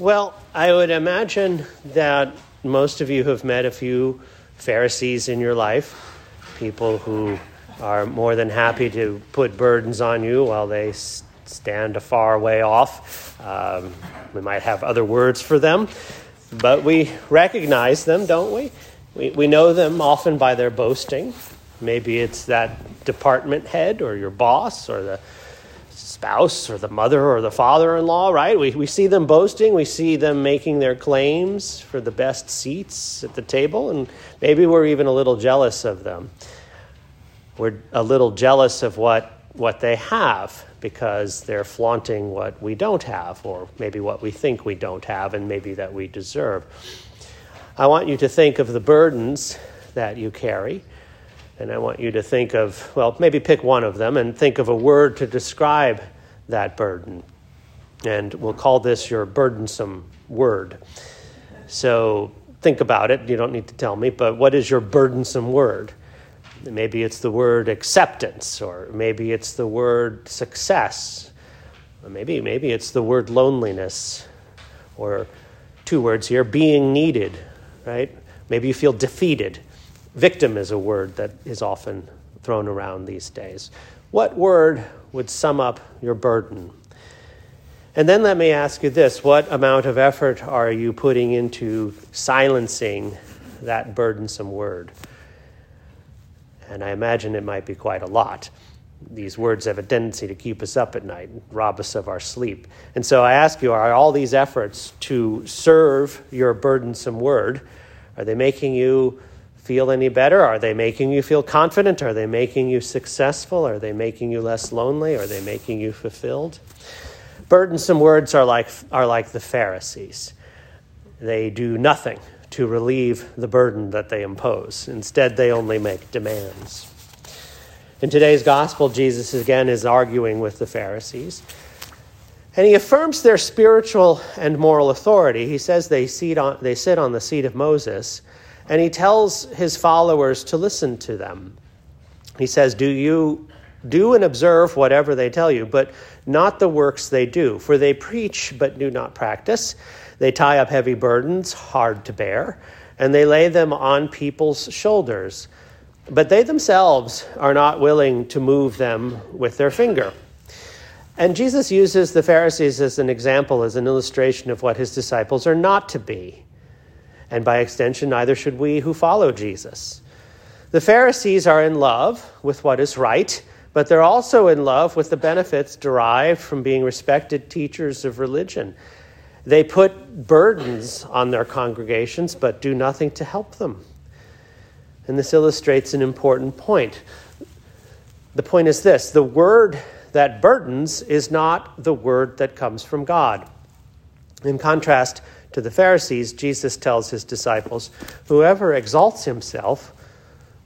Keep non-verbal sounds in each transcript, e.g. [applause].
Well, I would imagine that most of you have met a few Pharisees in your life, people who are more than happy to put burdens on you while they stand a far way off. Um, we might have other words for them, but we recognize them, don't we? we? We know them often by their boasting. Maybe it's that department head or your boss or the spouse or the mother or the father in law, right? We, we see them boasting, we see them making their claims for the best seats at the table, and maybe we're even a little jealous of them. We're a little jealous of what, what they have because they're flaunting what we don't have, or maybe what we think we don't have, and maybe that we deserve. I want you to think of the burdens that you carry and I want you to think of, well, maybe pick one of them and think of a word to describe that burden. And we'll call this your burdensome word. So think about it. You don't need to tell me, but what is your burdensome word? Maybe it's the word acceptance, or maybe it's the word success, or maybe, maybe it's the word loneliness, or two words here being needed, right? Maybe you feel defeated. Victim is a word that is often thrown around these days. What word would sum up your burden? And then let me ask you this what amount of effort are you putting into silencing that burdensome word? And I imagine it might be quite a lot. These words have a tendency to keep us up at night, rob us of our sleep. And so I ask you are all these efforts to serve your burdensome word, are they making you feel any better? Are they making you feel confident? Are they making you successful? Are they making you less lonely? Are they making you fulfilled? Burdensome words are like, are like the Pharisees. They do nothing to relieve the burden that they impose. Instead, they only make demands. In today's gospel, Jesus again is arguing with the Pharisees. And he affirms their spiritual and moral authority. He says they, sit on, they sit on the seat of Moses and he tells his followers to listen to them. He says, Do you do and observe whatever they tell you, but not the works they do, for they preach but do not practice. They tie up heavy burdens, hard to bear, and they lay them on people's shoulders. But they themselves are not willing to move them with their finger. And Jesus uses the Pharisees as an example, as an illustration of what his disciples are not to be and by extension, neither should we who follow Jesus. The Pharisees are in love with what is right, but they're also in love with the benefits derived from being respected teachers of religion. They put burdens on their congregations, but do nothing to help them. And this illustrates an important point. The point is this the word that burdens is not the word that comes from God. In contrast, to the Pharisees, Jesus tells his disciples, Whoever exalts himself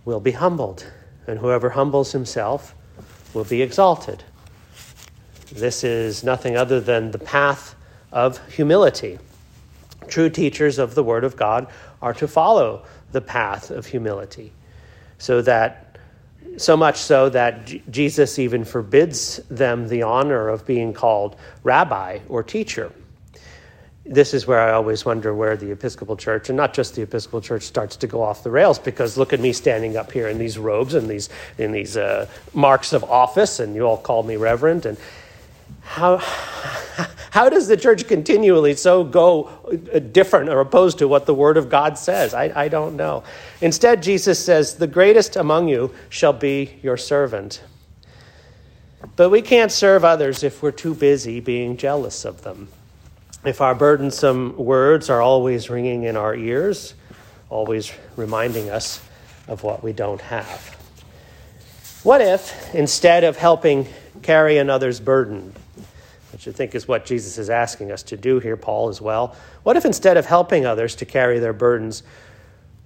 will be humbled, and whoever humbles himself will be exalted. This is nothing other than the path of humility. True teachers of the Word of God are to follow the path of humility, so that so much so that Jesus even forbids them the honor of being called rabbi or teacher this is where I always wonder where the Episcopal Church, and not just the Episcopal Church, starts to go off the rails. Because look at me standing up here in these robes and these in these uh, marks of office, and you all call me Reverend. And how [laughs] how does the church continually so go uh, different or opposed to what the Word of God says? I, I don't know. Instead, Jesus says, "The greatest among you shall be your servant." But we can't serve others if we're too busy being jealous of them if our burdensome words are always ringing in our ears, always reminding us of what we don't have? What if, instead of helping carry another's burden, which I think is what Jesus is asking us to do here, Paul as well, what if instead of helping others to carry their burdens,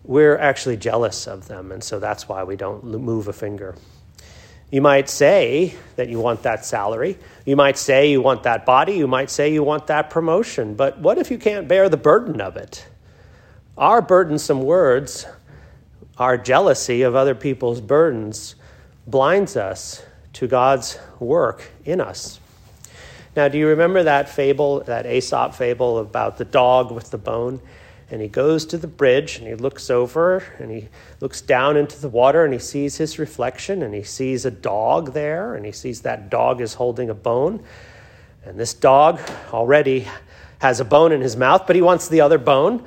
we're actually jealous of them, and so that's why we don't move a finger? You might say that you want that salary. You might say you want that body. You might say you want that promotion. But what if you can't bear the burden of it? Our burdensome words, our jealousy of other people's burdens, blinds us to God's work in us. Now, do you remember that fable, that Aesop fable about the dog with the bone? And he goes to the bridge and he looks over and he looks down into the water and he sees his reflection and he sees a dog there and he sees that dog is holding a bone. And this dog already has a bone in his mouth, but he wants the other bone.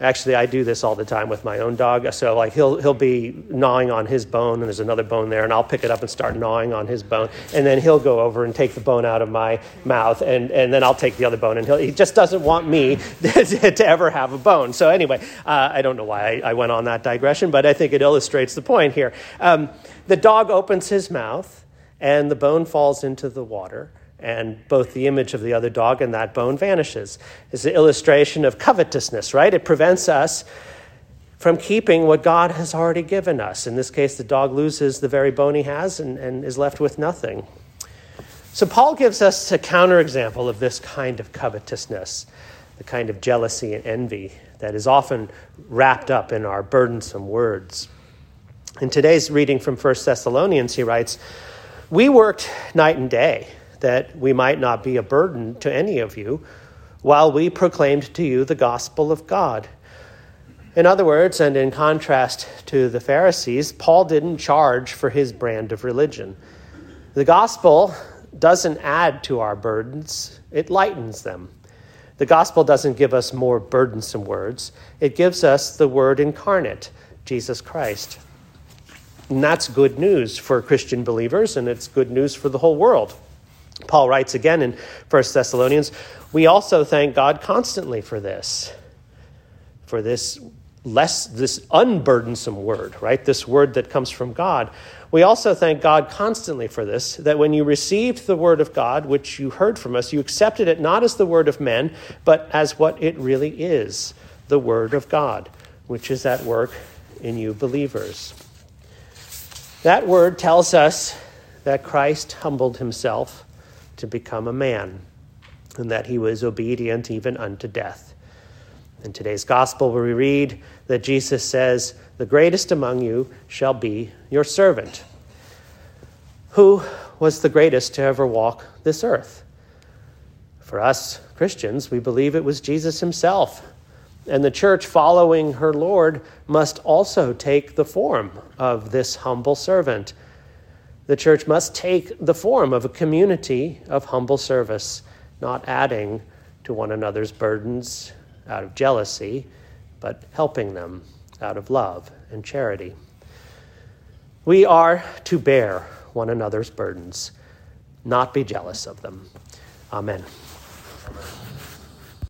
Actually, I do this all the time with my own dog. So, like, he'll, he'll be gnawing on his bone, and there's another bone there, and I'll pick it up and start gnawing on his bone. And then he'll go over and take the bone out of my mouth, and, and then I'll take the other bone. And he'll, he just doesn't want me [laughs] to, ever have a bone. So, anyway, uh, I don't know why I, I, went on that digression, but I think it illustrates the point here. Um, the dog opens his mouth, and the bone falls into the water and both the image of the other dog and that bone vanishes. It's an illustration of covetousness, right? It prevents us from keeping what God has already given us. In this case, the dog loses the very bone he has and, and is left with nothing. So, Paul gives us a counterexample of this kind of covetousness, the kind of jealousy and envy that is often wrapped up in our burdensome words. In today's reading from 1 Thessalonians, he writes, We worked night and day that we might not be a burden to any of you while we proclaimed to you the gospel of God. In other words, and in contrast to the Pharisees, Paul didn't charge for his brand of religion. The gospel doesn't add to our burdens, it lightens them. The gospel doesn't give us more burdensome words, it gives us the word incarnate, Jesus Christ. And that's good news for Christian believers, and it's good news for the whole world. Paul writes again in 1 Thessalonians, we also thank God constantly for this, for this less this unburdensome word, right? This word that comes from God. We also thank God constantly for this, that when you received the word of God, which you heard from us, you accepted it not as the word of men, but as what it really is, the word of God, which is at work in you believers. That word tells us that Christ humbled himself to become a man, and that he was obedient even unto death. In today's gospel, we read that Jesus says, The greatest among you shall be your servant. Who was the greatest to ever walk this earth? For us Christians, we believe it was Jesus himself. And the church, following her Lord, must also take the form of this humble servant the church must take the form of a community of humble service, not adding to one another's burdens out of jealousy, but helping them out of love and charity. We are to bear one another's burdens, not be jealous of them. Amen. Amen.